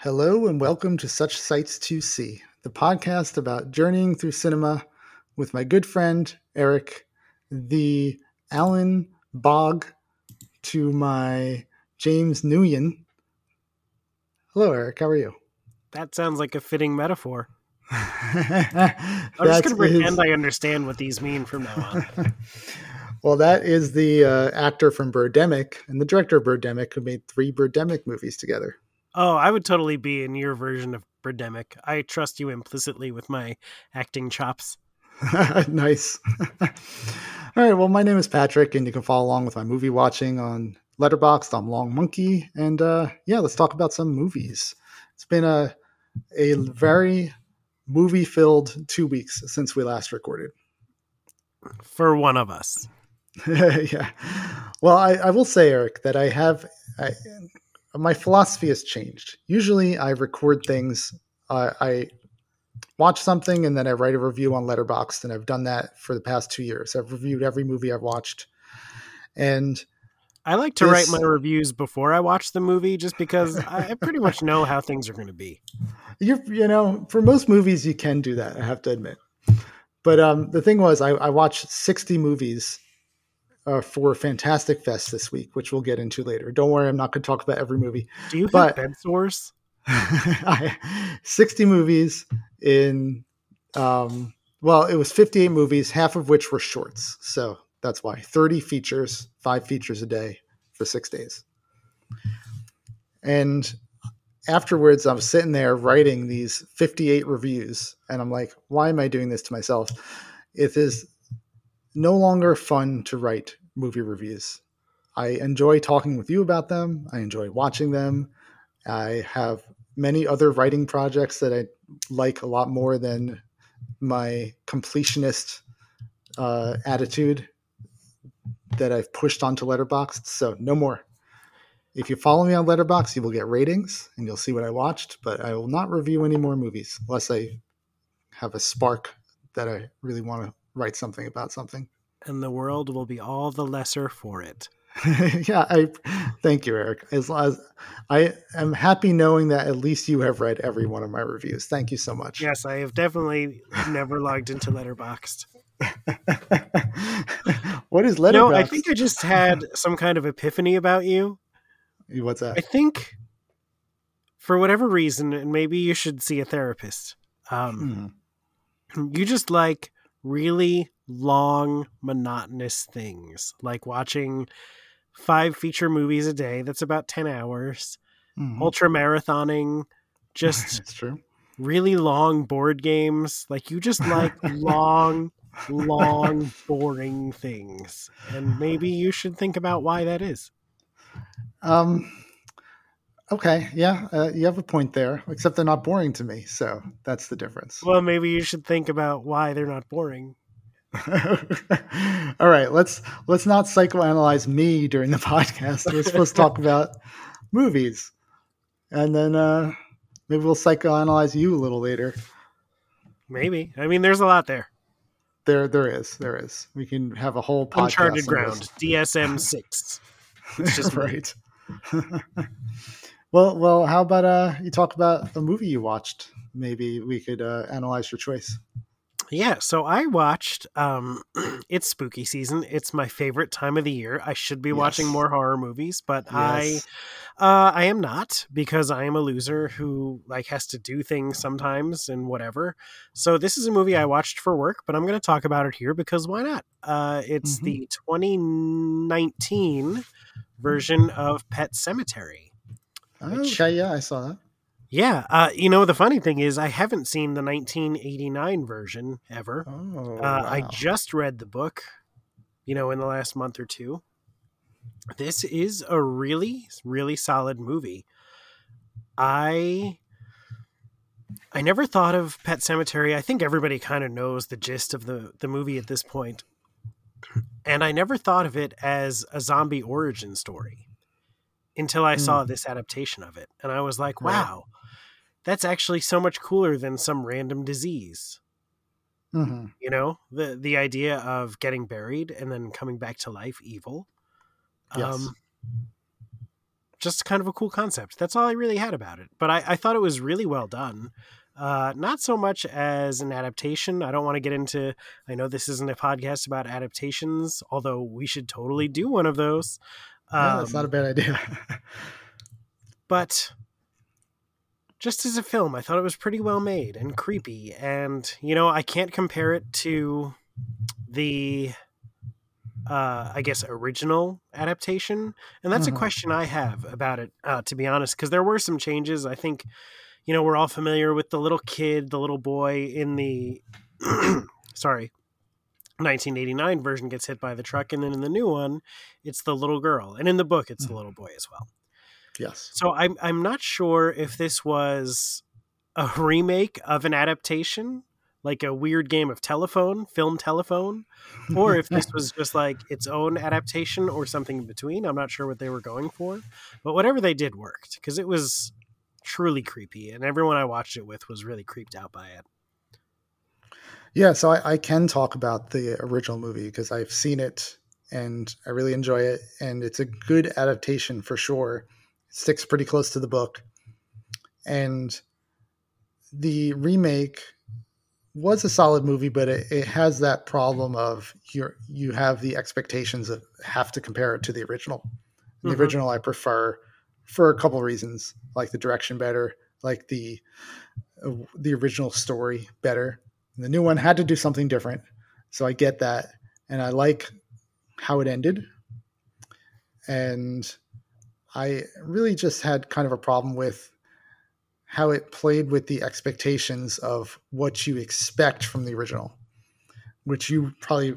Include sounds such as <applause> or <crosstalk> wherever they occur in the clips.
Hello and welcome to Such Sights to See, the podcast about journeying through cinema with my good friend Eric, the Alan Bagh to my James Nguyen. Hello, Eric. How are you? That sounds like a fitting metaphor. <laughs> I'm just going to pretend I understand what these mean from now on. <laughs> well, that is the uh, actor from Birdemic and the director of Birdemic who made three Birdemic movies together. Oh, I would totally be in your version of Birdemic. I trust you implicitly with my acting chops. <laughs> nice. <laughs> All right. Well, my name is Patrick, and you can follow along with my movie watching on Letterboxd. I'm Long Monkey, and uh, yeah, let's talk about some movies. It's been a a very movie filled two weeks since we last recorded. For one of us. <laughs> yeah. Well, I, I will say, Eric, that I have I, my philosophy has changed. Usually, I record things. Uh, I watch something and then I write a review on Letterboxd, and I've done that for the past two years. I've reviewed every movie I've watched, and I like to this, write my reviews before I watch the movie, just because I pretty much know how things are going to be. You you know, for most movies, you can do that. I have to admit. But um, the thing was, I, I watched sixty movies uh, for Fantastic Fest this week, which we'll get into later. Don't worry, I'm not going to talk about every movie. Do you but, have sores? <laughs> 60 movies in, um, well, it was 58 movies, half of which were shorts. So that's why 30 features, five features a day for six days. And afterwards, I'm sitting there writing these 58 reviews, and I'm like, why am I doing this to myself? It is no longer fun to write movie reviews. I enjoy talking with you about them. I enjoy watching them. I have many other writing projects that I like a lot more than my completionist uh, attitude that I've pushed onto Letterboxd. So no more. If you follow me on Letterboxd, you will get ratings and you'll see what I watched. But I will not review any more movies unless I have a spark that I really want to write something about something. And the world will be all the lesser for it. <laughs> yeah, I thank you, Eric. As, as I am happy knowing that at least you have read every one of my reviews. Thank you so much. Yes, I have definitely never logged into Letterboxd. <laughs> what is Letterboxd? No, I think I just had some kind of epiphany about you. What's that? I think for whatever reason, and maybe you should see a therapist. Um, hmm. You just like really long, monotonous things, like watching five feature movies a day. That's about 10 hours. Mm-hmm. Ultra marathoning, just <laughs> that's true. really long board games. Like you just like <laughs> long, long, boring things. And maybe you should think about why that is. Um, okay. Yeah. Uh, you have a point there, except they're not boring to me. So that's the difference. Well, maybe you should think about why they're not boring. <laughs> All right, let's let's not psychoanalyze me during the <laughs> podcast. We're supposed to talk <laughs> about movies, and then uh, maybe we'll psychoanalyze you a little later. Maybe. I mean, there's a lot there. There, there is. There is. We can have a whole podcast uncharted ground. DSM six. It's just right. Well, well. How about uh, you talk about a movie you watched? Maybe we could uh, analyze your choice. Yeah, so I watched um <clears throat> it's spooky season. It's my favorite time of the year. I should be yes. watching more horror movies, but yes. I uh I am not because I am a loser who like has to do things sometimes and whatever. So this is a movie I watched for work, but I'm going to talk about it here because why not? Uh it's mm-hmm. the 2019 version of Pet Sematary. Oh, okay, yeah, I saw that. Yeah, uh, you know the funny thing is I haven't seen the 1989 version ever. Oh, uh, wow. I just read the book, you know, in the last month or two. This is a really, really solid movie. I I never thought of Pet Sematary. I think everybody kind of knows the gist of the the movie at this point, and I never thought of it as a zombie origin story until I mm. saw this adaptation of it, and I was like, "Wow, that's actually so much cooler than some random disease. Mm-hmm. You know, the the idea of getting buried and then coming back to life evil. Yes. Um, just kind of a cool concept. That's all I really had about it. But I, I thought it was really well done. Uh, not so much as an adaptation. I don't want to get into. I know this isn't a podcast about adaptations, although we should totally do one of those. Um, that's not a bad idea. <laughs> but just as a film, I thought it was pretty well made and creepy. And you know, I can't compare it to the uh, I guess, original adaptation? And that's mm-hmm. a question I have about it, uh, to be honest, because there were some changes. I think, you know, we're all familiar with the little kid, the little boy in the, <clears throat> sorry, 1989 version gets hit by the truck. And then in the new one, it's the little girl. And in the book, it's mm-hmm. the little boy as well. Yes. So I'm, I'm not sure if this was a remake of an adaptation like a weird game of telephone, film telephone, or if this was just like its own adaptation or something in between. I'm not sure what they were going for, but whatever they did worked because it was truly creepy, and everyone I watched it with was really creeped out by it. Yeah, so I, I can talk about the original movie because I've seen it and I really enjoy it, and it's a good adaptation for sure. It sticks pretty close to the book, and the remake was a solid movie, but it, it has that problem of you you have the expectations of have to compare it to the original. The mm-hmm. original I prefer for a couple reasons, like the direction better, like the uh, the original story better. The new one had to do something different, so I get that, and I like how it ended. And I really just had kind of a problem with how it played with the expectations of what you expect from the original, which you probably,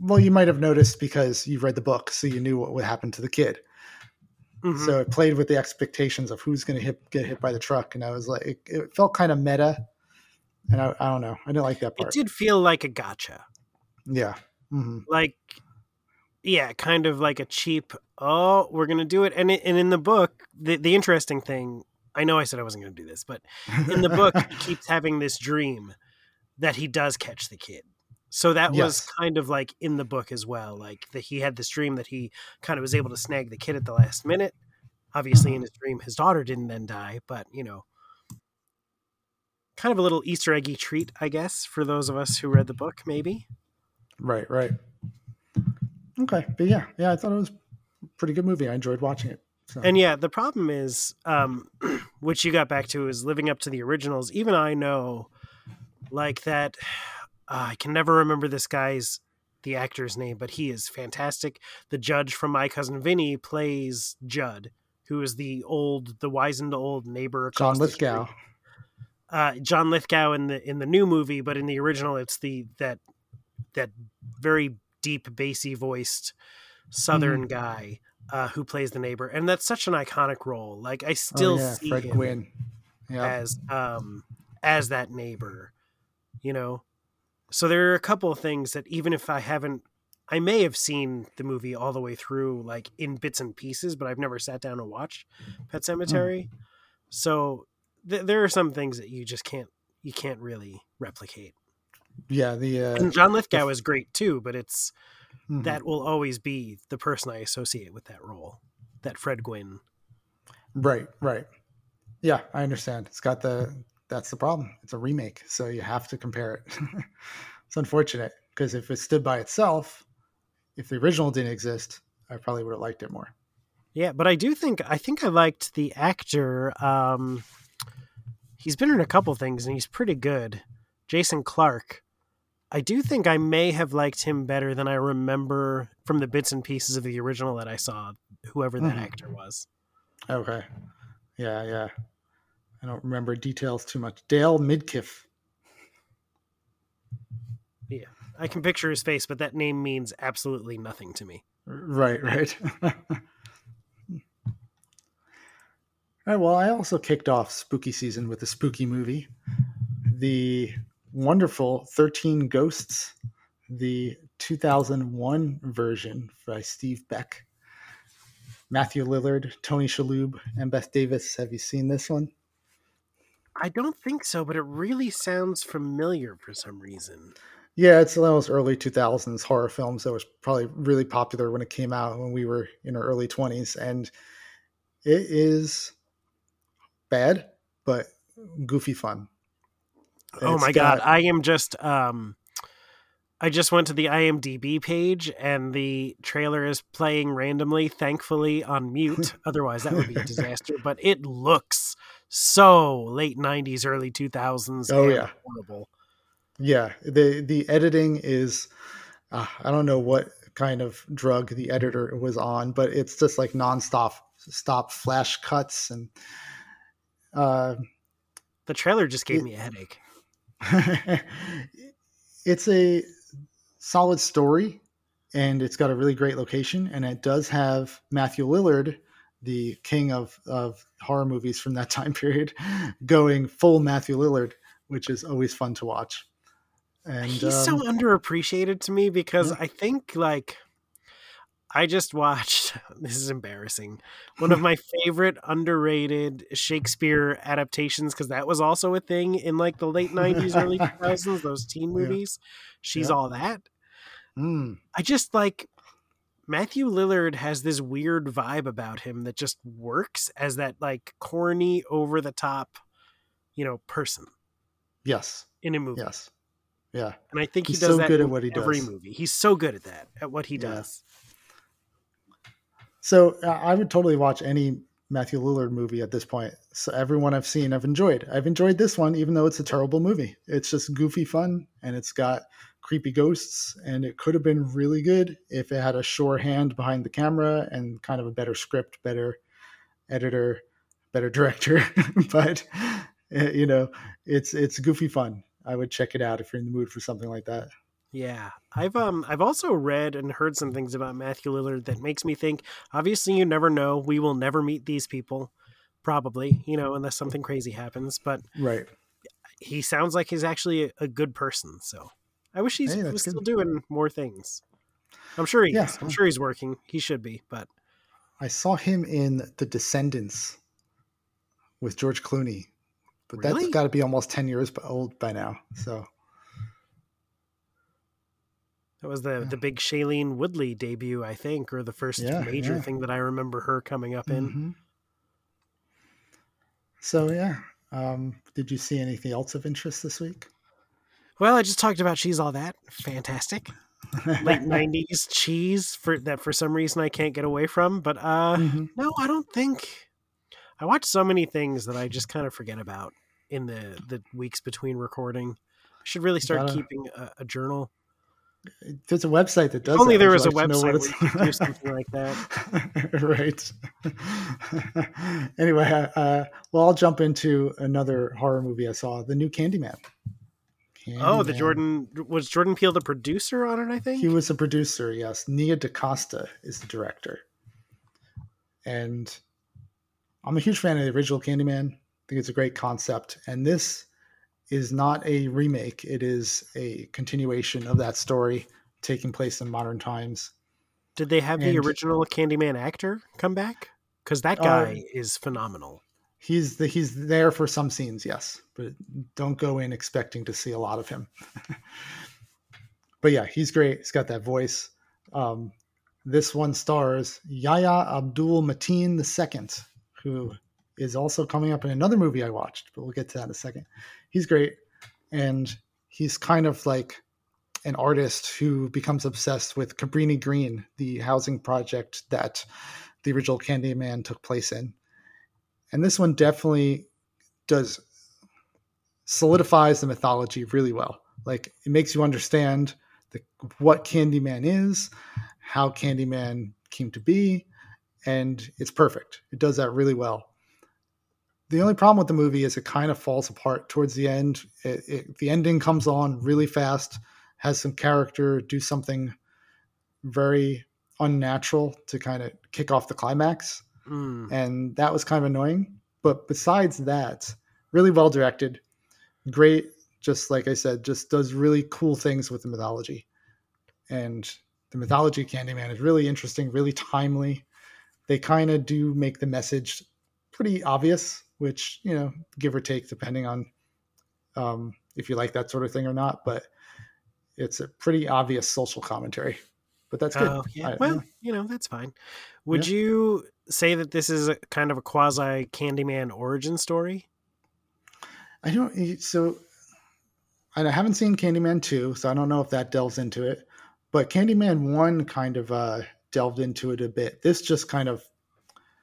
well, you might have noticed because you've read the book, so you knew what would happen to the kid. Mm-hmm. So it played with the expectations of who's going to get hit by the truck, and I was like, it, it felt kind of meta, and I, I, don't know, I didn't like that part. It did feel like a gotcha. Yeah, mm-hmm. like yeah, kind of like a cheap. Oh, we're gonna do it, and it, and in the book, the the interesting thing I know I said I wasn't going to do this, but in the book, he <laughs> keeps having this dream that he does catch the kid. So that yes. was kind of like in the book as well. Like that he had this dream that he kind of was able to snag the kid at the last minute. Obviously, in mm-hmm. his dream, his daughter didn't then die, but you know, kind of a little Easter eggy treat, I guess, for those of us who read the book, maybe. Right, right. Okay, but yeah, yeah, I thought it was a pretty good movie. I enjoyed watching it. So. And yeah, the problem is, um, <clears throat> which you got back to, is living up to the originals. Even I know, like that. Uh, <sighs> I can never remember this guy's the actor's name, but he is fantastic. The judge from My Cousin Vinny plays Judd, who is the old, the wizened old neighbor. John Lithgow. Uh, John Lithgow in the in the new movie, but in the original, it's the that that very deep, bassy voiced Southern mm. guy uh, who plays the neighbor, and that's such an iconic role. Like I oh, still oh, yeah. see Fred him Gwynne. Yep. as um as that neighbor, you know. So there are a couple of things that even if I haven't, I may have seen the movie all the way through, like in bits and pieces, but I've never sat down and watched Pet Sematary. Mm. So th- there are some things that you just can't you can't really replicate. Yeah, the uh, and John Lithgow the... is great too, but it's mm-hmm. that will always be the person I associate with that role, that Fred Gwynne. Right, right. Yeah, I understand. It's got the that's the problem. It's a remake, so you have to compare it. <laughs> it's unfortunate because if it stood by itself, if the original didn't exist, I probably would have liked it more. Yeah, but I do think I think I liked the actor. Um, he's been in a couple things and he's pretty good. Jason Clarke. I do think I may have liked him better than I remember from the bits and pieces of the original that I saw, whoever that mm. actor was. Okay. Yeah, yeah. I don't remember details too much. Dale Midkiff. Yeah. I can picture his face, but that name means absolutely nothing to me. Right, right. <laughs> All right, well, I also kicked off spooky season with a spooky movie. The wonderful 13 Ghosts, the 2001 version by Steve Beck. Matthew Lillard, Tony Shalhoub, and Beth Davis. Have you seen this one? I don't think so, but it really sounds familiar for some reason. Yeah, it's one of those early 2000s horror films that was probably really popular when it came out when we were in our early 20s. And It is bad, but goofy fun. oh my got, god, I am just um I just went to the IMDb page and the trailer is playing randomly, thankfully on mute. <laughs> Otherwise, that would be a disaster. But it looks so late 90s, early 2000s. Oh, yeah. Horrible. Yeah. The, the editing is, uh, I don't know what kind of drug the editor was on, but it's just like nonstop stop flash cuts and uh, the trailer just gave it, me a headache. <laughs> it's a solid story and it's got a really great location and it does have Matthew Lillard the king of of horror movies from that <laughs> time period going full Matthew Lillard which is always fun to watch and he's um, so underappreciated to me because yeah. I think like I just watched <laughs> this is embarrassing. One of my <laughs> favorite underrated Shakespeare adaptations because that was also a thing in like the late 90s early 2000s <laughs> those teen movies. Yeah. She's yeah. all that. Mm. I just like Matthew Lillard has this weird vibe about him that just works as that like corny over the top, you know, person. Yes. In a movie. Yes. Yeah. And I think He's he does so that good at what he every does. movie. He's so good at that, at what he yeah. does. So uh, I would totally watch any Matthew Lillard movie at this point. So everyone I've seen, I've enjoyed. I've enjoyed this one, even though it's a terrible movie. It's just goofy fun, and it's got creepy ghosts, and it could have been really good if it had a sure hand behind the camera and kind of a better script, better editor, better <laughs> director. but eh, you know, it's it's goofy fun. I would check it out if you're in the mood for something like that. Yeah, I've um I've also read and heard some things about Matthew Lillard that makes me think. Obviously, you never know. We will never meet these people, probably. You know, unless something crazy happens. But right, he sounds like he's actually a, good person. So I wish he's hey, still doing more things. I'm sure he yeah. is. I'm sure he's working. He should be. But I saw him in The Descendants with George Clooney, but really? that's got to be almost ten years old by now. So that was the yeah. the big Shailene Woodley debut, I think, or the first yeah, major yeah. thing that I remember her coming up in. Mm-hmm. So yeah, um, did you see anything else of interest this week? Well, I just talked about cheese, all that fantastic. Late <laughs> '90s cheese for that for some reason I can't get away from. But uh, mm-hmm. no, I don't think I watch so many things that I just kind of forget about in the the weeks between recording. I should really start gotta, keeping a, a journal. There's a website that does. only that. there was a website where do <laughs> something like that. <laughs> right. <laughs> anyway, uh, well, I'll jump into another horror movie I saw, the new Candyman. Candyman. Oh, the Jordan was Jordan Peele the producer on it. I think he was a producer. Yes, Nia DaCosta is the director, and I'm a huge fan of the original Candyman. I think it's a great concept, and this is not a remake. It is a continuation of that story taking place in modern times. Did they have and, the original Candyman actor come back? Because that guy uh, is phenomenal. He's the, he's there for some scenes, yes, but don't go in expecting to see a lot of him. <laughs> but yeah, he's great. He's got that voice. Um, this one stars Yahya Abdul Mateen II, who is also coming up in another movie I watched, but we'll get to that in a second he's great, and he's kind of like an artist who becomes obsessed with Cabrini Green, the housing project that the original Candyman took place in. And this one definitely does solidifies the mythology really well. Like it makes you understand the, what Candyman is, how Candyman came to be, and it's perfect. It does that really well the only problem with the movie is it kind of falls apart towards the end. It, it, the ending comes on really fast, has some character do something very unnatural to kind of kick off the climax. Mm. And that was kind of annoying. But besides that, really well directed, great, just like I said, just does really cool things with the mythology. And the mythology Candyman is really interesting, really timely. They kind of do make the message pretty obvious which you know give or take depending on um, if you like that sort of thing or not but it's a pretty obvious social commentary but that's good uh, yeah. I, well you know that's fine would yeah. you say that this is a kind of a quasi Candyman origin story? I don't. So I haven't seen Candyman two, so I don't know if that delves into it. But Candyman one kind of uh, delved into it a bit. This just kind of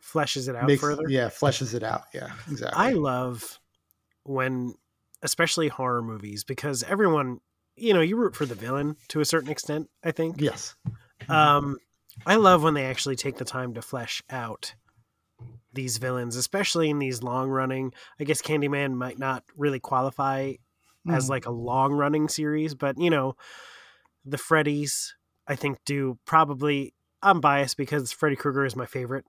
fleshes it out makes, further. Yeah, fleshes it out. Yeah, exactly. I love when, especially horror movies, because everyone, you know, you root for the villain to a certain extent. I think. Yes. Um, I love when they actually take the time to flesh out these villains, especially in these long running. I guess Candyman might not really qualify mm. as like a long running series, but you know, the Freddys I think do probably. I'm biased because Freddy Krueger is my favorite,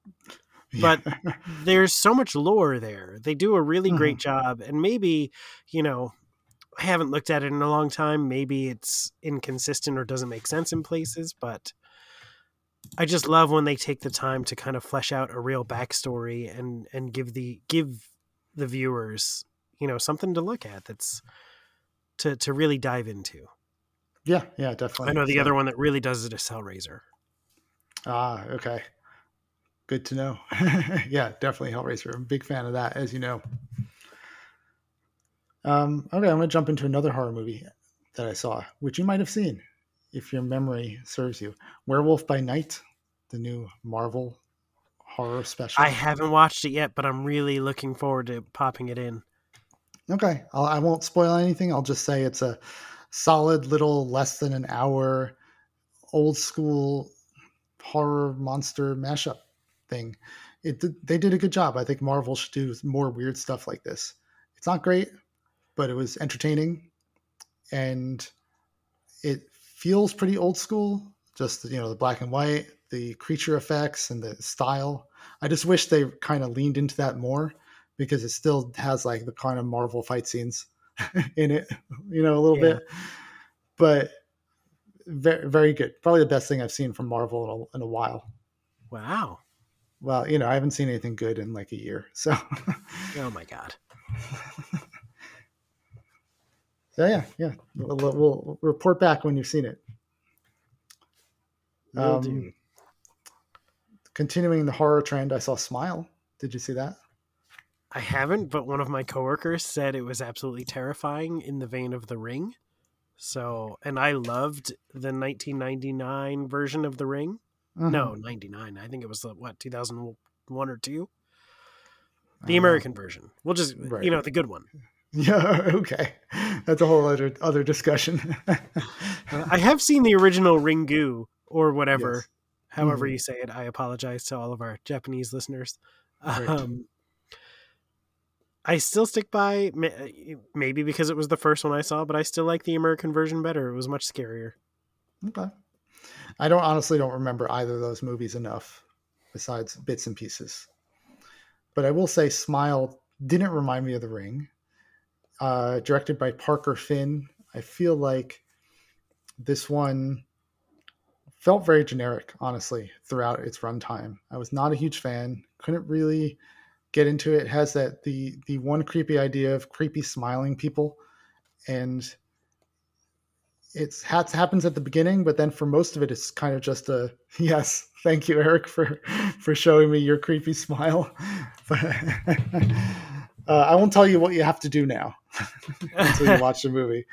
but yeah. there's so much lore there. They do a really mm-hmm. great job, and maybe you know. I haven't looked at it in a long time. Maybe it's inconsistent or doesn't make sense in places, but I just love when they take the time to kind of flesh out a real backstory and and give the give the viewers you know something to look at that's to to really dive into. Yeah, yeah, definitely. I know the so, other one that really does it is Hellraiser. Ah, okay. Good to know. <laughs> yeah, definitely Hellraiser. I'm a big fan of that, as you know. Um, okay, I'm gonna jump into another horror movie that I saw, which you might have seen if your memory serves you. Werewolf by Night, the new Marvel horror special. I haven't watched it yet, but I'm really looking forward to popping it in. Okay, I'll, I will not spoil anything. I'll just say it's a solid little less than an hour old school horror monster mashup thing. It they did a good job. I think Marvel should do more weird stuff like this. It's not great, but it was entertaining, and it feels pretty old school. Just you know the black and white, the creature effects, and the style. I just wish they kind of leaned into that more because it still has like the kind of Marvel fight scenes <laughs> in it, you know, a little yeah. bit. But very, very good. Probably the best thing I've seen from Marvel in a, in a while. Wow. Well, you know, I haven't seen anything good in like a year. So. oh my god. <laughs> So yeah, yeah, we'll, we'll report back when you've seen it. Will um, do. Continuing the horror trend, I saw Smile. Did you see that? I haven't, but one of my coworkers said it was absolutely terrifying in the vein of The Ring. So, and I loved the 1999 version of The Ring. Mm-hmm. No, 99. I think it was what 2001 or two. The American version. We'll just, right. you know, the good one. <laughs> Yeah, okay. That's a whole other other discussion. I have seen the original Ringu or whatever, yes. however mm-hmm. you say it. I apologize to all of our Japanese listeners. Right. Um, I still stick by maybe because it was the first one I saw, but I still like the American version better. It was much scarier. Okay. I don't honestly don't remember either of those movies enough besides bits and pieces. But I will say Smile didn't remind me of The Ring uh, directed by Parker Finn. I feel like this one felt very generic, honestly, throughout its runtime. I was not a huge fan. Couldn't really get into it. it has that the the one creepy idea of creepy smiling people, and it's happens at the beginning, but then for most of it, it's kind of just a <laughs> yes, thank you, Eric, for <laughs> for showing me your creepy smile. <laughs> But uh, I won't tell you what you have to do now until you watch the movie.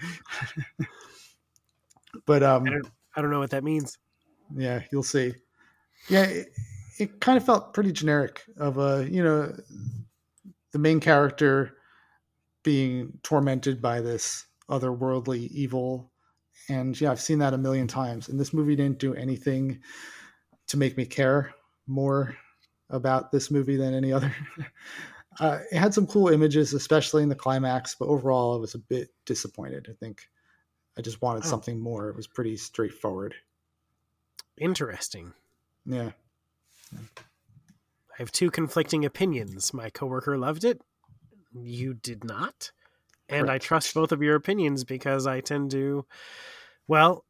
but um, I don't, I don't know what that means. Yeah, you'll see. Yeah, it, it kind of felt pretty generic. Of a you know, the main character being tormented by this otherworldly evil, and yeah, I've seen that a million times. And this movie didn't do anything to make me care more about this movie than any other. <laughs> uh, it had some cool images, especially in the climax, but overall, I was a bit disappointed. I think I just wanted oh. something more. It was pretty straightforward. Interesting. Yeah. I have two conflicting opinions. My coworker loved it. You did not. And Correct. I trust both of your opinions because I tend to, well,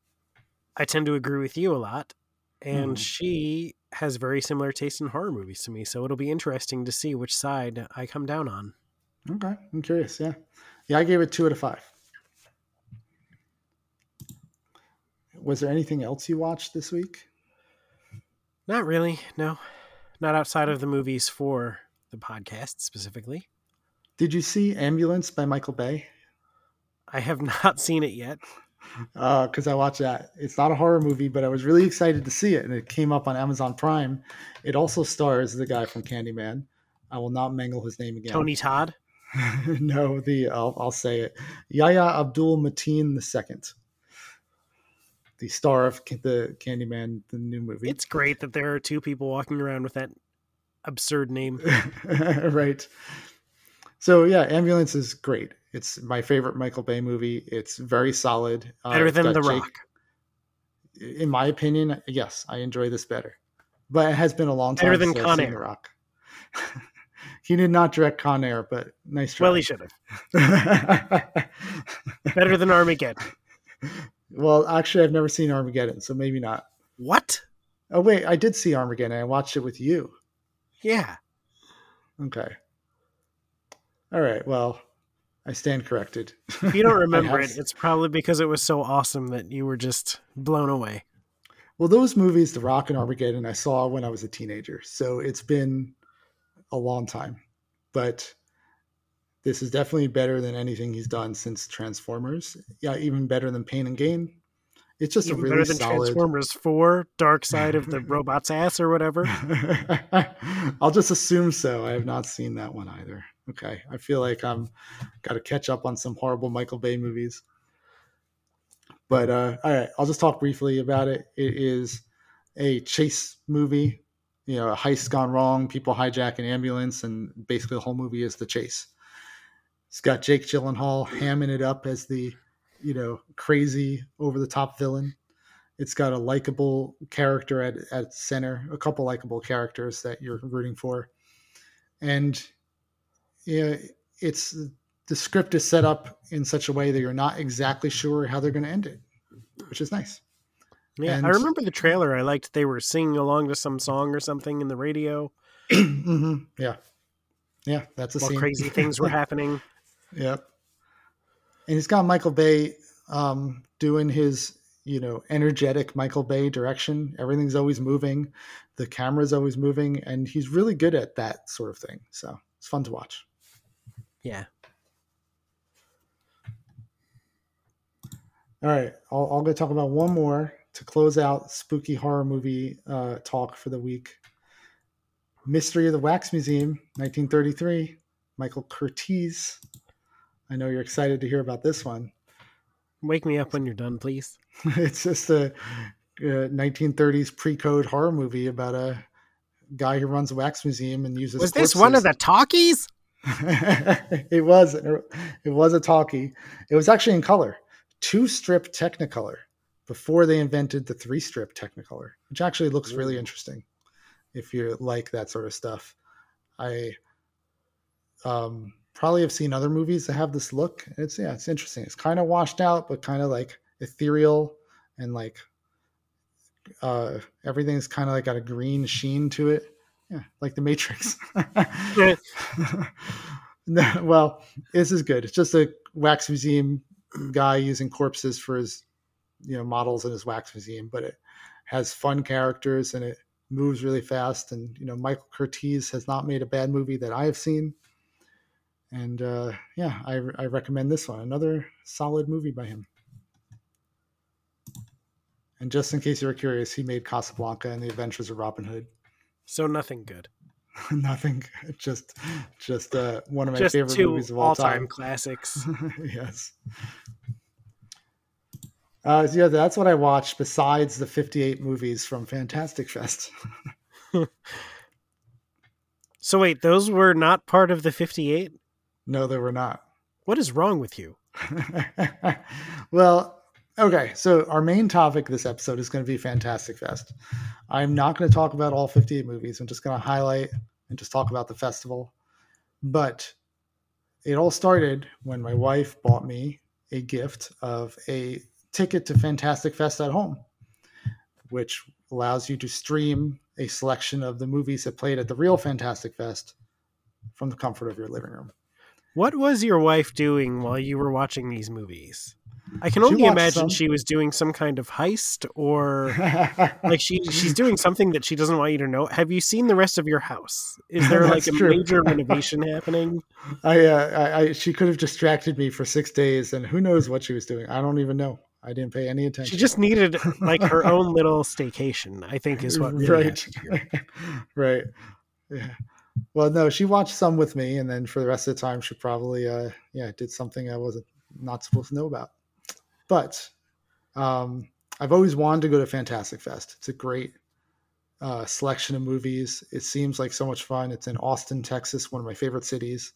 I tend to agree with you a lot. And mm. she has very similar taste in horror movies to me, so it'll be interesting to see which side I come down on. Okay, I'm curious. Yeah, yeah, I gave it two out of five. Was there anything else you watched this week? Not really. No, not outside of the movies for the podcast specifically. Did you see Ambulance by Michael Bay? I have <laughs> not seen it yet. Because uh, I watched that. It's not a horror movie, but I was really excited to see it, and it came up on Amazon Prime. It also stars the guy from Candyman. I will not mangle his name again. Tony Todd. <laughs> no, the I'll, I'll say it. Yahya Abdul Mateen II, the star of the Candyman, the new movie. It's great that there are two people walking around with that absurd name. <laughs> right. So yeah, Ambulance is great. It's my favorite Michael Bay movie. It's very solid. Uh, better uh, than The Jake. Rock. In my opinion, yes, I enjoy this better. But it has been a long time better than since Con Air. The Rock. <laughs> he did not direct Con Air, but nice try. Well, he should have. better than Armageddon. <laughs> Well, actually, I've never seen Armageddon, so maybe not. What? Oh wait, I did see Armageddon. I watched it with you. Yeah. Okay. All right. Well, I stand corrected. If you don't <laughs> remember it, it's probably because it was so awesome that you were just blown away. Well, those movies, The Rock and Armageddon, I saw when I was a teenager. So it's been a long time. But this is definitely better than anything he's done since Transformers. Yeah, even better than Pain and Gain. It's just even a really better than solid... Transformers Four, Dark <laughs> Side of the Robot's Ass, or whatever. <laughs> I'll just assume so. I have not seen that one either. Okay, I feel like I'm got to catch up on some horrible Michael Bay movies. But uh, all right, I'll just talk briefly about it. It is a chase movie. You know, a heist gone wrong, people hijack an ambulance, and basically the whole movie is the chase. It's got Jake Gyllenhaal hamming it up as the, you know, crazy over the top villain. It's got a likable character at, at center, a couple likable characters that you're rooting for. And it's the script is set up in such a way that you're not exactly sure how they're going to end it, which is nice. Yeah, and, I remember the trailer. I liked they were singing along to some song or something in the radio. <clears throat> mm-hmm. Yeah, yeah, that's a While scene. crazy things were <laughs> happening. Yep, and he's got Michael Bay um, doing his you know energetic Michael Bay direction. Everything's always moving, the camera's always moving, and he's really good at that sort of thing. So it's fun to watch. Yeah. All right, I'll, I'll go talk about one more to close out spooky horror movie uh, talk for the week. Mystery of the Wax Museum, 1933, Michael Curtiz. I know you're excited to hear about this one. Wake me up when you're done, please. <laughs> it's just a, a 1930s pre-code horror movie about a guy who runs a wax museum and uses. Was this one of the talkies? <laughs> it was it was a talkie. It was actually in color, two strip Technicolor before they invented the three strip Technicolor, which actually looks really interesting if you like that sort of stuff. I um, probably have seen other movies that have this look. It's yeah, it's interesting. It's kind of washed out, but kind of like ethereal and like uh, everything's kind of like got a green sheen to it yeah, like the Matrix. <laughs> well, this is good. It's just a wax museum guy using corpses for his, you know, models in his wax museum, but it has fun characters and it moves really fast. And you know, Michael Curtiz has not made a bad movie that I have seen. And uh, yeah, I, I recommend this one. Another solid movie by him. And just in case you were curious, he made Casablanca and The Adventures of Robin Hood. So nothing good. <laughs> nothing. Just, just uh, one of my just favorite movies of all, time. classics. <laughs> yes. Uh, so yeah, that's what I watched. Besides the fifty-eight movies from Fantastic Fest. <laughs> so wait, those were not part of the fifty-eight? No, they were not. What is wrong with you? well, Okay, so our main topic this episode is going to be Fantastic Fest. I'm not going to talk about all 58 movies. I'm just going to highlight and just talk about the festival. But it all started when my wife bought me a gift of a ticket to Fantastic Fest at home, which allows you to stream a selection of the movies that played at the real Fantastic Fest from the comfort of your living room. What was your wife doing while you were watching these movies? I can only imagine some. she was doing some kind of heist or <laughs> like she she's doing something that she doesn't want you to know. Have you seen the rest of your house? Is there <laughs> like a true. major <laughs> renovation happening? I, uh, I, I she could have distracted me for six days, and who knows what she was doing? I don't even know. I didn't pay any attention. She just needed like her own little staycation. I think is what really right, right, yeah. Well, no, she watched some with me, and then for the rest of the time, she probably, uh, yeah, did something I wasn't not supposed to know about. But um, I've always wanted to go to Fantastic Fest. It's a great uh, selection of movies. It seems like so much fun. It's in Austin, Texas, one of my favorite cities,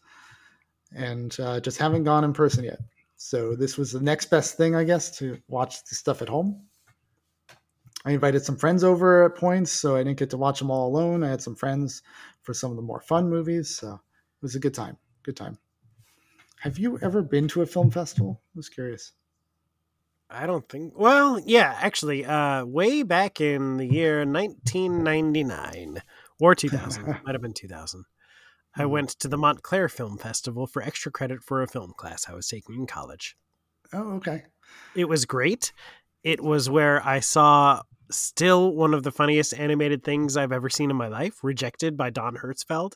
and uh, just haven't gone in person yet. So this was the next best thing, I guess, to watch the stuff at home. I invited some friends over at points, so I didn't get to watch them all alone. I had some friends for some of the more fun movies, so it was a good time. Good time. Have you ever been to a film festival? I was curious. I don't think. Well, yeah, actually, uh, way back in the year 1999 or <laughs> 2000, might have been 2000. I hmm. went to the Montclair Film Festival for extra credit for a film class I was taking in college. Oh, okay. It was great. It was where I saw still one of the funniest animated things I've ever seen in my life, Rejected by Don Hertzfeldt.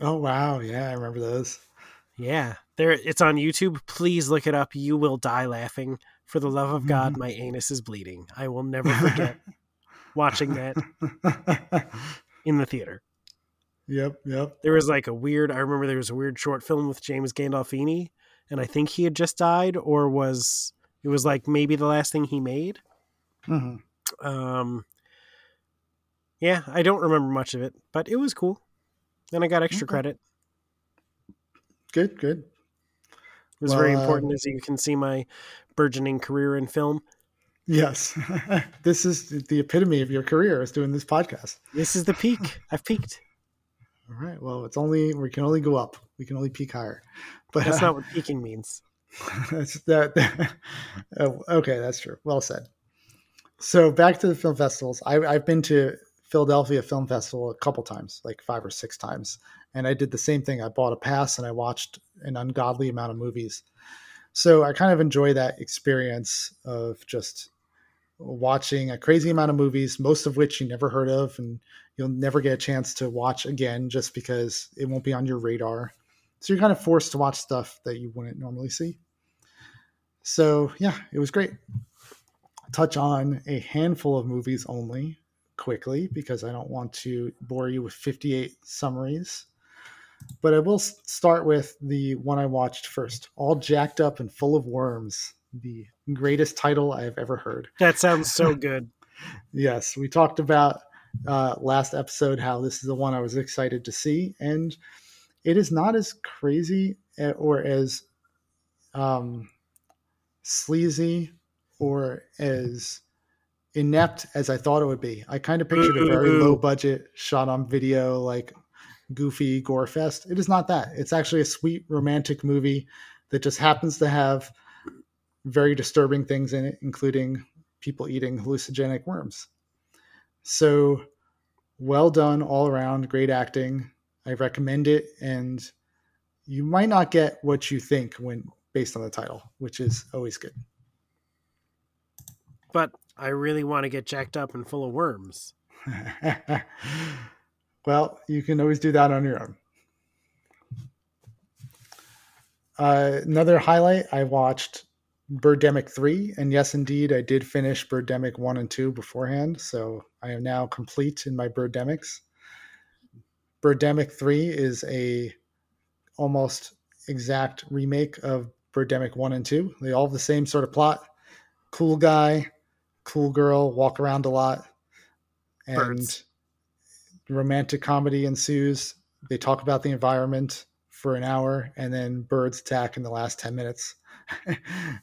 Oh wow, yeah, I remember those. Yeah, there it's on YouTube. Please look it up. You will die laughing. For the love of God, mm-hmm. my anus is bleeding. I will never forget <laughs> watching that in the theater. Yep, yep. There was like a weird. I remember there was a weird short film with James Gandolfini, and I think he had just died, or was it was like maybe the last thing he made. Mm-hmm. Um, yeah, I don't remember much of it, but it was cool, and I got extra okay. credit. Good, good. It was well, very important, uh, as you can see my burgeoning career in film. Yes, <laughs> this is the epitome of your career is doing this podcast. This is the peak. I've peaked. All right. Well, it's only we can only go up. We can only peak higher. But that's uh, not what peaking means. <laughs> that's that. <laughs> oh, okay, that's true. Well said. So back to the film festivals. I, I've been to Philadelphia Film Festival a couple times, like five or six times, and I did the same thing. I bought a pass and I watched an ungodly amount of movies. So I kind of enjoy that experience of just watching a crazy amount of movies, most of which you never heard of, and you'll never get a chance to watch again just because it won't be on your radar. So you're kind of forced to watch stuff that you wouldn't normally see. So yeah, it was great. touch on a handful of movies only quickly because I don't want to bore you with 58 summaries. But I will start with the one I watched first All Jacked Up and Full of Worms, the greatest title I have ever heard. That sounds so <laughs> good. yes, we talked about uh, last episode how this is the one I was excited to see, and it is not as crazy eh, or as um, sleazy or as inept as I thought it would be. I kind of pictured a very low budget shot on video, like goofy gore fest. It is not that. It's actually a sweet romantic movie that just happens to have very disturbing things in it, including people eating hallucinogenic worms. So well done all around, great acting. I recommend it, and you might not get what you think when based on the title, which is always good. But I really want to get jacked up and full of worms. <laughs> well, you can always do that on your own. Uh, another highlight I watched Birdemic 3. And yes, indeed, I did finish Birdemic 1 and 2 beforehand. So I am now complete in my Birdemics. Birdemic 3 is a almost exact remake of Birdemic 1 and 2. They all have the same sort of plot. Cool guy, cool girl, walk around a lot. And Birds. Romantic comedy ensues. They talk about the environment for an hour and then birds attack in the last 10 minutes <laughs>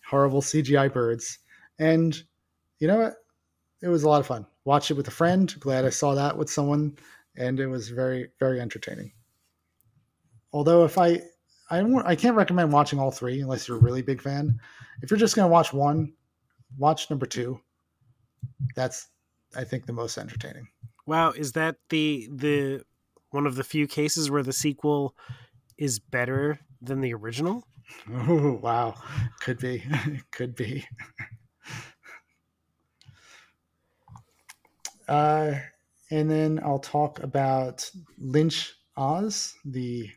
horrible CGI birds. And you know what? It was a lot of fun. Watched it with a friend. Glad I saw that with someone, and it was very, very entertaining. Although, if I, I I can't recommend watching all three unless you're a really big fan. If you're just going to watch one, watch number two. That's, I think, the most entertaining. Wow, is that the the one of the few cases where the sequel is better than the original? Oh wow, could be, <laughs> could be. <laughs> uh, and then I'll talk about Lynch Oz, the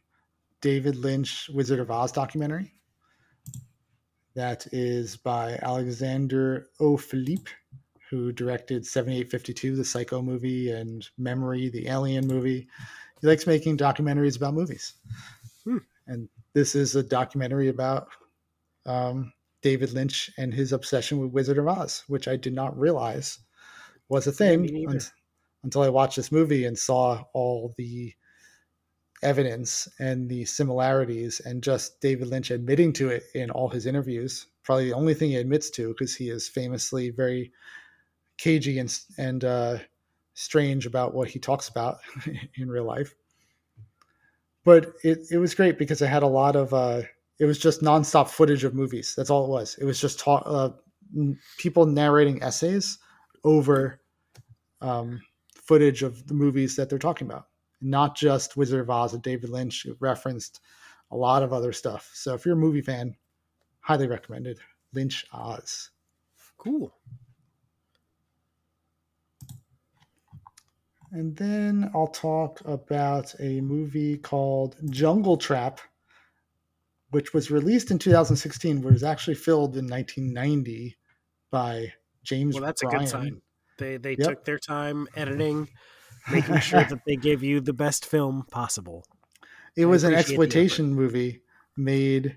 David Lynch Wizard of Oz documentary. That is by Alexander O. Philippe, who directed 7852, the Psycho movie, and Memory, the Alien movie. He likes making documentaries about movies. Hmm. And this is a documentary about um, David Lynch and his obsession with Wizard of Oz, which I did not realize was a thing yeah, until I watched this movie and saw all the evidence and the similarities and just David Lynch admitting to it in all his interviews. Probably the only thing he admits to because he is famously very cagey and and uh, strange about what he talks about <laughs> in real life. But it it was great because it had a lot of uh, it was just nonstop footage of movies. That's all it was. It was just talk, uh, people narrating essays over um, footage of the movies that they're talking about not just Wizard of Oz and David Lynch. It referenced a lot of other stuff. So if you're a movie fan, highly recommended. Lynch Oz. Cool. And then I'll talk about a movie called Jungle Trap, which was released in 2016, but was actually filmed in 1990 by James. Well, that's Bryan. a good sign. They they yep. took their time editing making sure that they gave you the best film possible. It was an exploitation movie made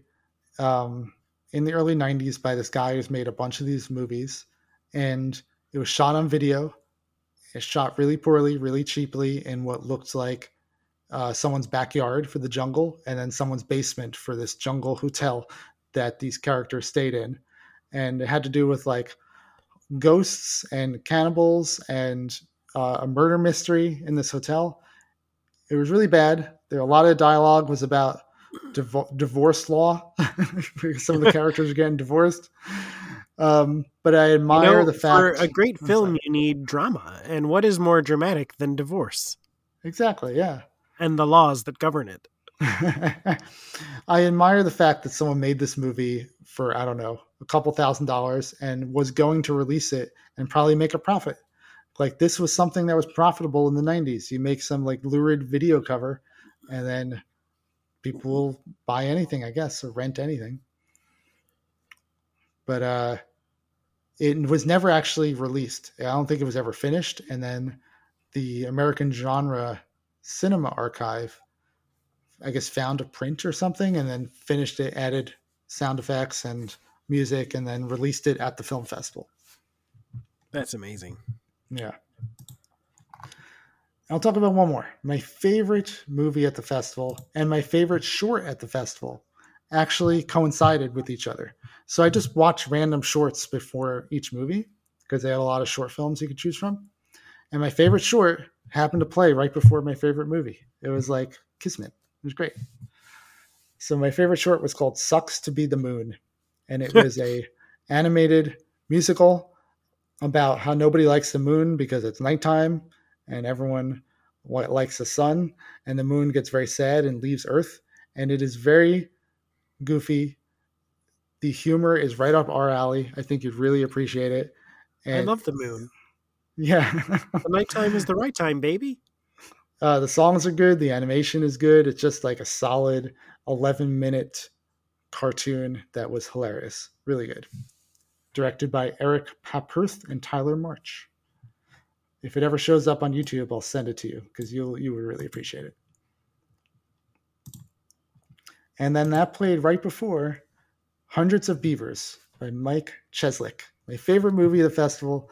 um, in the early 90s by this guy who's made a bunch of these movies. And it was shot on video. It shot really poorly, really cheaply in what looked like uh, someone's backyard for the jungle and then someone's basement for this jungle hotel that these characters stayed in. And it had to do with like ghosts and cannibals and uh, a murder mystery in this hotel. It was really bad. There a lot of dialogue was about div- divorce law <laughs> some of the <laughs> characters are getting divorced. Um, but I admire you know, the fact for a great film you need drama, and what is more dramatic than divorce? Exactly. Yeah. And the laws that govern it. <laughs> I admire the fact that someone made this movie for I don't know a couple thousand dollars and was going to release it and probably make a profit like this was something that was profitable in the 90s you make some like lurid video cover and then people will buy anything i guess or rent anything but uh it was never actually released i don't think it was ever finished and then the american genre cinema archive i guess found a print or something and then finished it added sound effects and music and then released it at the film festival that's amazing yeah. I'll talk about one more. My favorite movie at the festival and my favorite short at the festival actually coincided with each other. So I just hmm. watched random shorts before each movie because they had a lot of short films you could choose from. And my favorite hmm. short happened to play right before my favorite movie. It was like Kismet. It was great. So my favorite short was called Sucks to Be the Moon. And it was a <laughs> animated musical about how nobody likes the moon because it's nighttime and everyone likes the sun and the moon gets very sad and leaves earth and it is very goofy. The humor is right up our alley. I think you'd really appreciate it. And i love the moon. Yeah. <laughs> The nighttime is the right time baby. Uh, the songs are good. The animation is good. It's just like a solid 11 minute cartoon that was hilarious. Really good. Directed by Eric Paperth and Tyler March. If it ever shows up on YouTube, I'll send it to you because you'll you would really appreciate it. And then that played right before Hundreds of Beavers by Mike Cheslik, my favorite movie of the festival.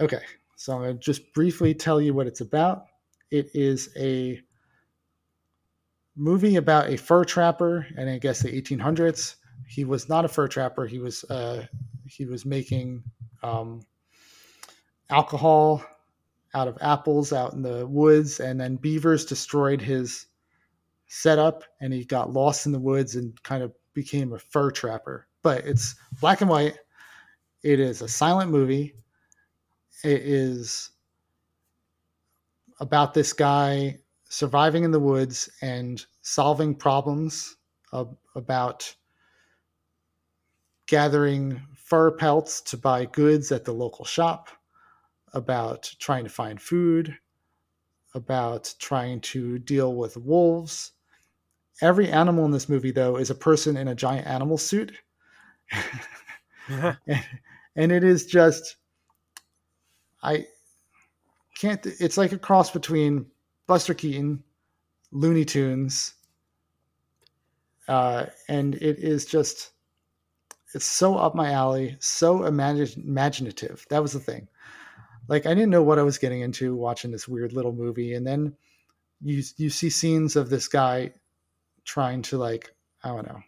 Okay, so I'm going to just briefly tell you what it's about. It is a movie about a fur trapper and I guess the 1800s he was not a fur trapper. He was uh, he was making um, alcohol out of apples out in the woods, and then beavers destroyed his setup, and he got lost in the woods and kind of became a fur trapper. But it's black and white. It is a silent movie. It is about this guy surviving in the woods and solving problems about gathering fur pelts to buy goods at the local shop, about trying to find food, about trying to deal with wolves. Every animal in this movie, though, is a person in a giant animal suit. <laughs> and, and it is just, I can't, it's like a cross between Buster Keaton, Looney Tunes, uh, and it is just it's so up my alley, so imagine, imaginative. That was the thing. Like I didn't know what I was getting into watching this weird little movie, and then you you see scenes of this guy trying to like I don't know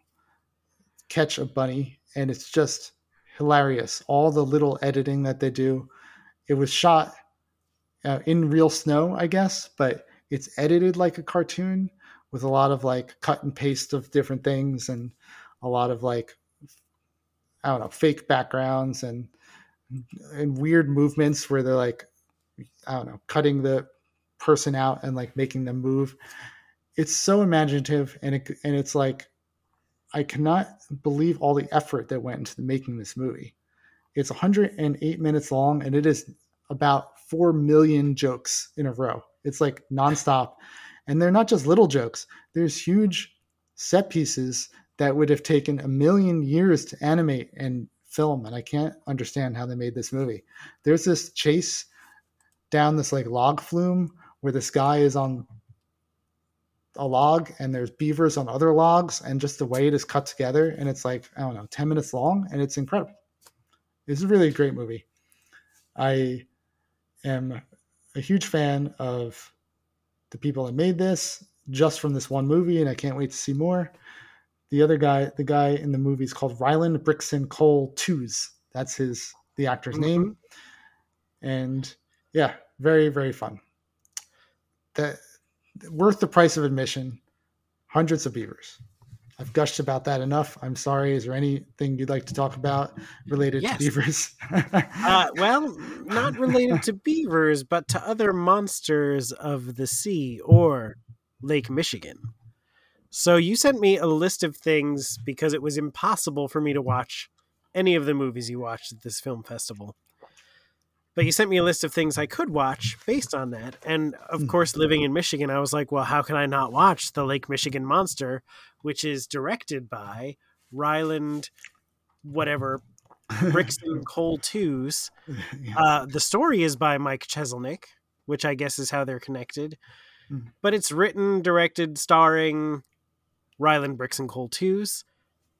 catch a bunny, and it's just hilarious. All the little editing that they do. It was shot uh, in real snow, I guess, but it's edited like a cartoon with a lot of like cut and paste of different things and a lot of like I don't know fake backgrounds and and weird movements where they're like I don't know cutting the person out and like making them move. It's so imaginative and it and it's like I cannot believe all the effort that went into making this movie. It's 108 minutes long and it is about 4 million jokes in a row. It's like nonstop. And they're not just little jokes, there's huge set pieces that would have taken a million years to animate and film. And I can't understand how they made this movie. There's this chase down this like log flume where this guy is on a log and there's beavers on other logs and just the way it is cut together and it's like i don't know 10 minutes long and it's incredible it's a really great movie i am a huge fan of the people that made this just from this one movie, and I can't wait to see more. The other guy, the guy in the movie is called Ryland Brixton Cole Tews That's his the actor's mm-hmm. name. And yeah, very, very fun. That worth the price of admission. Hundreds of beavers. I've gushed about that enough. I'm sorry. Is there anything you'd like to talk about related yes. to beavers? <laughs> uh, well, not related to beavers, but to other monsters of the sea or Lake Michigan. So you sent me a list of things because it was impossible for me to watch any of the movies you watched at this film festival. But you sent me a list of things I could watch based on that. And of hmm. course, living in Michigan, I was like, well, how can I not watch The Lake Michigan Monster, which is directed by Ryland, whatever, Brixton Cole Tews. Uh, the story is by Mike Cheselnick, which I guess is how they're connected. Hmm. But it's written, directed, starring Ryland Brixton Cole Tews.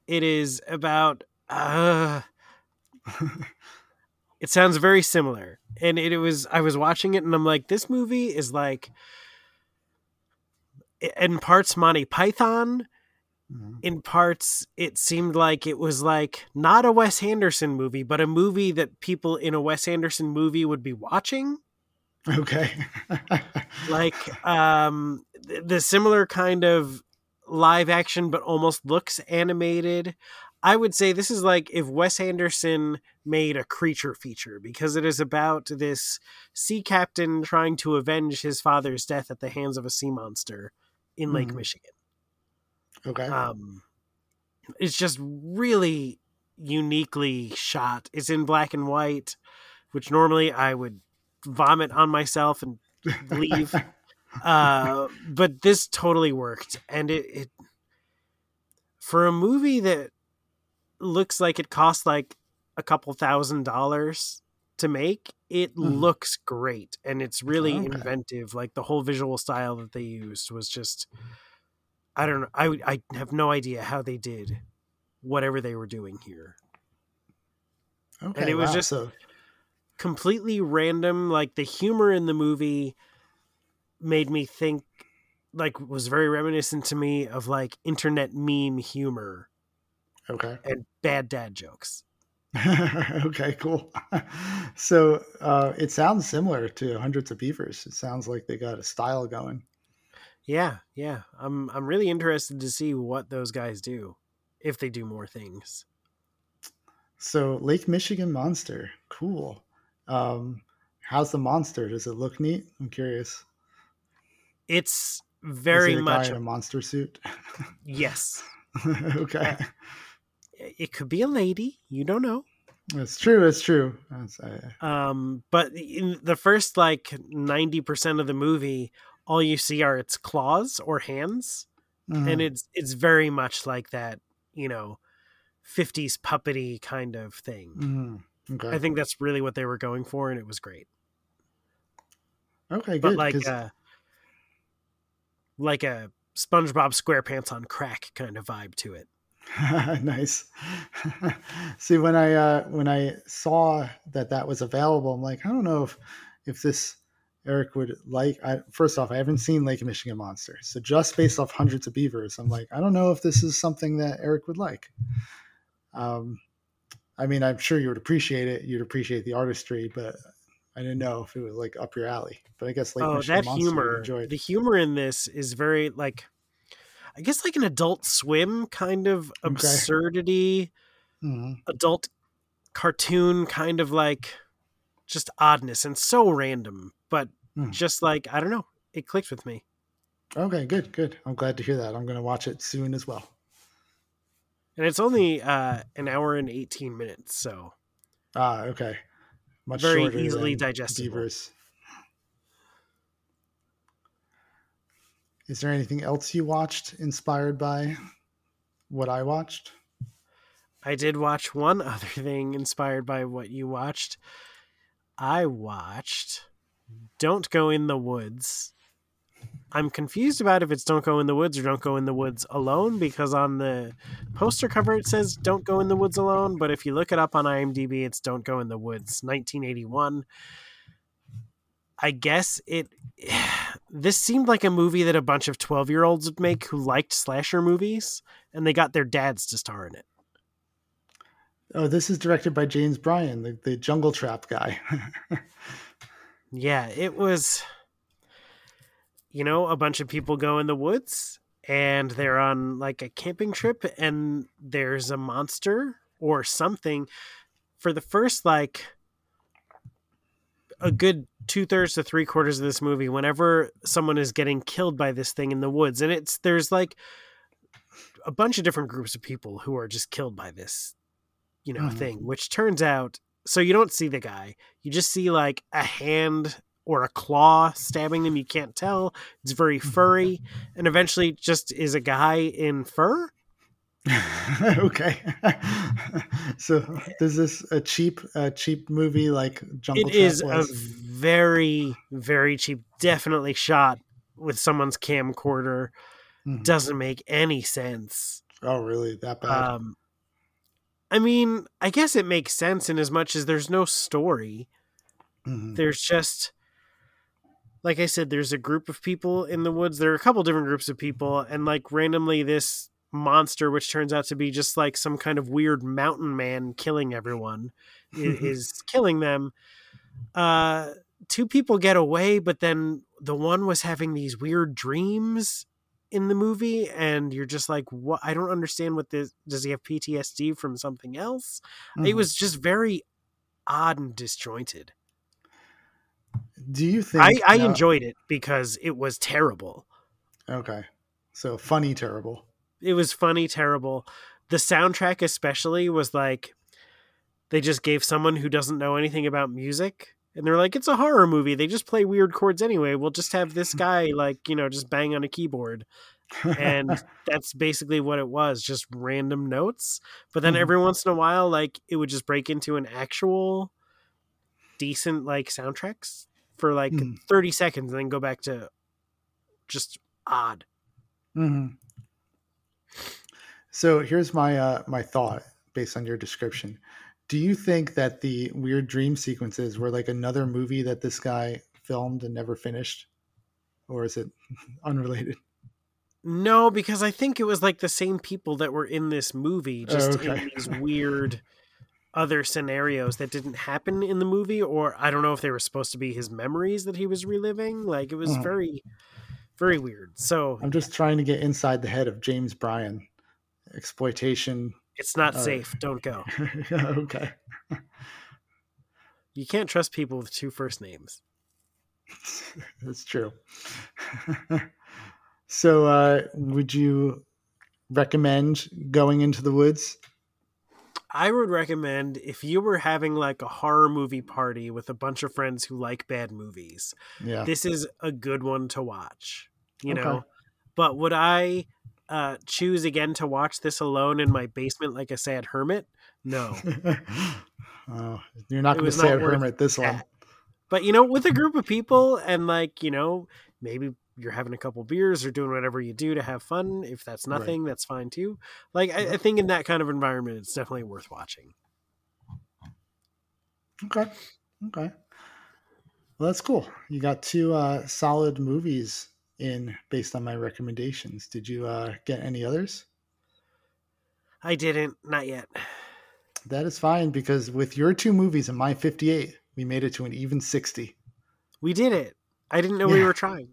It is about. Uh, <laughs> It sounds very similar. And it, it was I was watching it and I'm like, this movie is like in parts Monty Python. Mm-hmm. In parts, it seemed like it was like not a Wes Anderson movie, but a movie that people in a Wes Anderson movie would be watching. Okay. <laughs> like um the similar kind of live action but almost looks animated. I would say this is like if Wes Anderson made a creature feature because it is about this sea captain trying to avenge his father's death at the hands of a sea monster in Lake mm-hmm. Michigan. Okay. Um, it's just really uniquely shot. It's in black and white, which normally I would vomit on myself and leave. <laughs> uh, but this totally worked, and it, it for a movie that looks like it cost like a couple thousand dollars to make. It mm. looks great and it's really okay. inventive. Like the whole visual style that they used was just I don't know. I I have no idea how they did whatever they were doing here. Okay, and it was just so... completely random. Like the humor in the movie made me think like was very reminiscent to me of like internet meme humor Okay. And bad dad jokes. <laughs> okay, cool. <laughs> so uh, it sounds similar to Hundreds of Beavers. It sounds like they got a style going. Yeah, yeah. I'm I'm really interested to see what those guys do if they do more things. So Lake Michigan monster, cool. Um, how's the monster? Does it look neat? I'm curious. It's very much a, a monster suit. <laughs> yes. okay. Uh, it could be a lady. You don't know. It's true. It's true. Um, but in the first like ninety percent of the movie, all you see are its claws or hands, mm-hmm. and it's it's very much like that. You know, fifties puppety kind of thing. Mm-hmm. Okay. I think that's really what they were going for, and it was great. Okay, good. But like, cause... uh, like a SpongeBob SquarePants on crack kind of vibe to it. <laughs> nice. <laughs> See, when I uh, when I saw that that was available, I'm like, I don't know if if this Eric would like. I, first off, I haven't seen Lake Michigan Monster, so just based off hundreds of beavers, I'm like, I don't know if this is something that Eric would like. Um, I mean, I'm sure you would appreciate it. You'd appreciate the artistry, but I didn't know if it was like up your alley. But I guess Lake oh, Michigan that Monster humor, the humor in this is very like I guess like an adult swim kind of absurdity, okay. mm-hmm. adult cartoon kind of like just oddness and so random, but mm. just like I don't know, it clicked with me. Okay, good, good. I'm glad to hear that. I'm going to watch it soon as well. And it's only uh, an hour and 18 minutes, so ah, okay, much very easily digestible. Beavers. Is there anything else you watched inspired by what I watched? I did watch one <laughs> other thing inspired by what you watched. I watched Don't Go in the Woods. I'm confused about if it's Don't Go in the Woods or Don't Go in the Woods Alone because on the poster cover it says Don't Go in the Woods Alone, but if you look it up on IMDb, it's Don't Go in the Woods, 1981. I guess it <sighs> this seemed like a movie that a bunch of 12 year olds would make who liked slasher movies and they got their dads to star in it. Oh, this is directed by James Bryan, the, the jungle trap guy. <laughs> yeah, it was, you know, a bunch of people go in the woods and they're on like a camping trip and there's a monster or something. For the first, like, a good two thirds to three quarters of this movie, whenever someone is getting killed by this thing in the woods, and it's there's like a bunch of different groups of people who are just killed by this, you know, mm-hmm. thing, which turns out so you don't see the guy, you just see like a hand or a claw stabbing them. You can't tell. It's very furry, and eventually just is a guy in fur <laughs> okay. <laughs> so is this a cheap a cheap movie like Jungle It is a very very cheap definitely shot with someone's camcorder. Mm-hmm. Doesn't make any sense. Oh, really? That bad? Um I mean, I guess it makes sense in as much as there's no story. Mm-hmm. There's just like I said, there's a group of people in the woods. There are a couple different groups of people, and like randomly, this monster, which turns out to be just like some kind of weird mountain man killing everyone, <laughs> is killing them. Uh, two people get away, but then the one was having these weird dreams in the movie, and you're just like, "What? I don't understand what this. Does he have PTSD from something else?" Mm-hmm. It was just very odd and disjointed. Do you think I, I enjoyed it because it was terrible? Okay, so funny, terrible it was funny, terrible. The soundtrack especially was like they just gave someone who doesn't know anything about music and they're like it's a horror movie. They just play weird chords anyway. We'll just have this <laughs> guy like, you know, just bang on a keyboard. and <laughs> that's basically what it was, just random notes. But then mm-hmm. every once in a while like it would just break into an actual decent like soundtracks for like mm. 30 seconds and then go back to just odd. Mm-hmm. So here's my uh, my thought based on your description. Do you think that the weird dream sequences were like another movie that this guy filmed and never finished, or is it <laughs> unrelated? No, because I think it was like the same people that were in this movie, just okay. in these <laughs> weird other scenarios that didn't happen in the movie, or I don't know if they were supposed to be his memories that he was reliving. Like it was mm. very, very weird. So I'm just trying to get inside the head of James Bryan exploitation. It's not uh, safe. Don't go. <laughs> okay. you can't trust people with two first names. <laughs> That's true. <laughs> so, uh, would you recommend going into the woods? I would recommend if you were having like a horror movie party with a bunch of friends who like bad movies. Yeah. This is a good one to watch, you okay. know. But would I uh, choose again to watch this alone in my basement like a sad hermit? No. <laughs> oh, you're not going to say a hermit this one. But you know, with a group of people and like, you know, maybe you're having a couple beers or doing whatever you do to have fun. If that's nothing, right. that's fine too. Like I, I, think in that kind of environment, it's definitely worth watching. Okay. Okay. Well, that's cool. You got two uh, solid movies in based on my recommendations. Did you uh, get any others? I didn't. Not yet. That is fine because with your two movies and my 58, we made it to an even 60. We did it. I didn't know yeah. we were trying.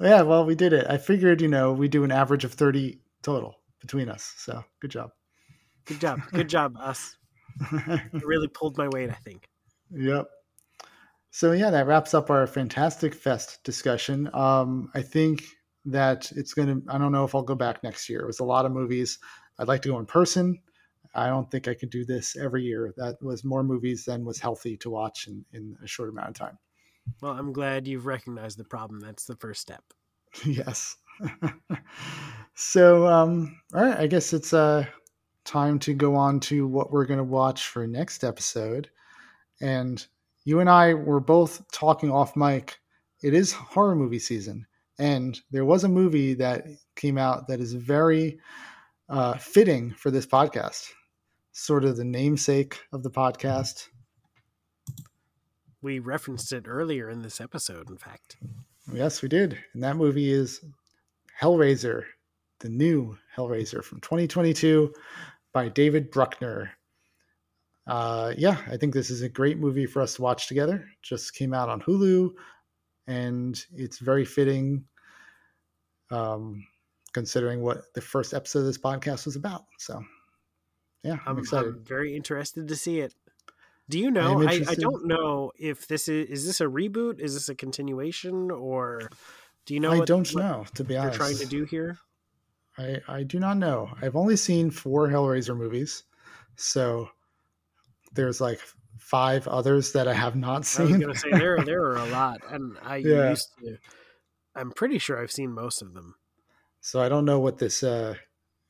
Yeah, well, we did it. I figured, you know, we do an average of 30 total between us. So good job. Good job. Good job, us. <laughs> really pulled my weight, I think. Yep. So yeah, that wraps up our Fantastic Fest discussion. Um, I think that it's going to, I don't know if I'll go back next year. It was a lot of movies. I'd like to go in person. I don't think I could do this every year. That was more movies than was healthy to watch in, in a short amount of time. Well, I'm glad you've recognized the problem. That's the first step. <laughs> yes. <laughs> so, um, all right, I guess it's uh, time to go on to what we're going to watch for next episode. And you and I were both talking off mic. It is horror movie season. And there was a movie that came out that is very uh, fitting for this podcast, sort of the namesake of the podcast we referenced it earlier in this episode, in fact. Yes, we did. And that movie is Hellraiser, the new Hellraiser from 2022 by David Bruckner. Uh, yeah, I think this is a great movie for us to watch together. Just came out on Hulu, and it's very fitting, um, considering what the first episode of this podcast was about. So, yeah, I'm, I'm excited. I'm very interested to see it. Do you know? I, I, don't know if this is is this a reboot? Is this a continuation, or do you know? I what, don't know. To be honest, trying to do here. I I do not know. I've only seen four Hellraiser movies, so there's like five others that I have not seen. I was gonna say there <laughs> there are a lot, and I yeah. used to. I'm pretty sure I've seen most of them. So I don't know what this uh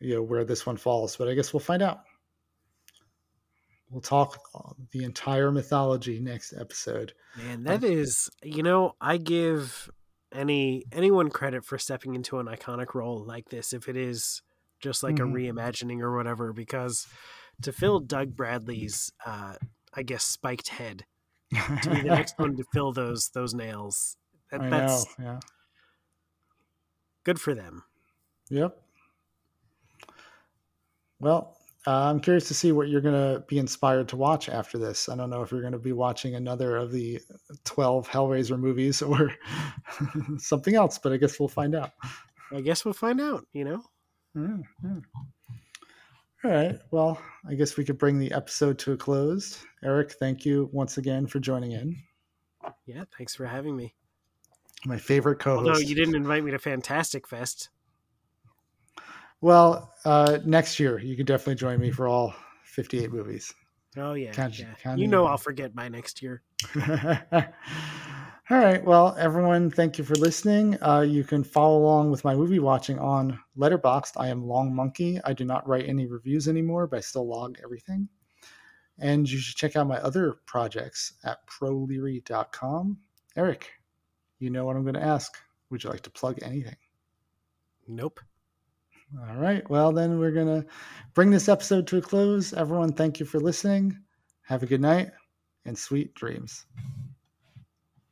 you know where this one falls, but I guess we'll find out. We'll talk the entire mythology next episode. Man, that um, is, you know, I give any anyone credit for stepping into an iconic role like this if it is just like mm-hmm. a reimagining or whatever because to fill Doug Bradley's uh I guess spiked head to be the next <laughs> one to fill those those nails. That, I that's know, yeah. Good for them. Yep. Well, uh, I'm curious to see what you're going to be inspired to watch after this. I don't know if you're going to be watching another of the 12 Hellraiser movies <laughs> or <laughs> something else, but I guess we'll find out. I guess we'll find out, you know? Yeah, yeah. All right. Well, I guess we could bring the episode to a close. Eric, thank you once again for joining in. Yeah, thanks for having me. My favorite co host. No, you didn't invite me to Fantastic Fest. Well, uh, next year you can definitely join me for all 58 movies. Oh yeah, can't, yeah. Can't you know I'll forget by next year. <laughs> all right. Well, everyone, thank you for listening. Uh, you can follow along with my movie watching on Letterboxd. I am Long Monkey. I do not write any reviews anymore, but I still log everything. And you should check out my other projects at proleary.com. Eric, you know what I'm going to ask. Would you like to plug anything? Nope. All right. Well, then we're going to bring this episode to a close. Everyone, thank you for listening. Have a good night and sweet dreams.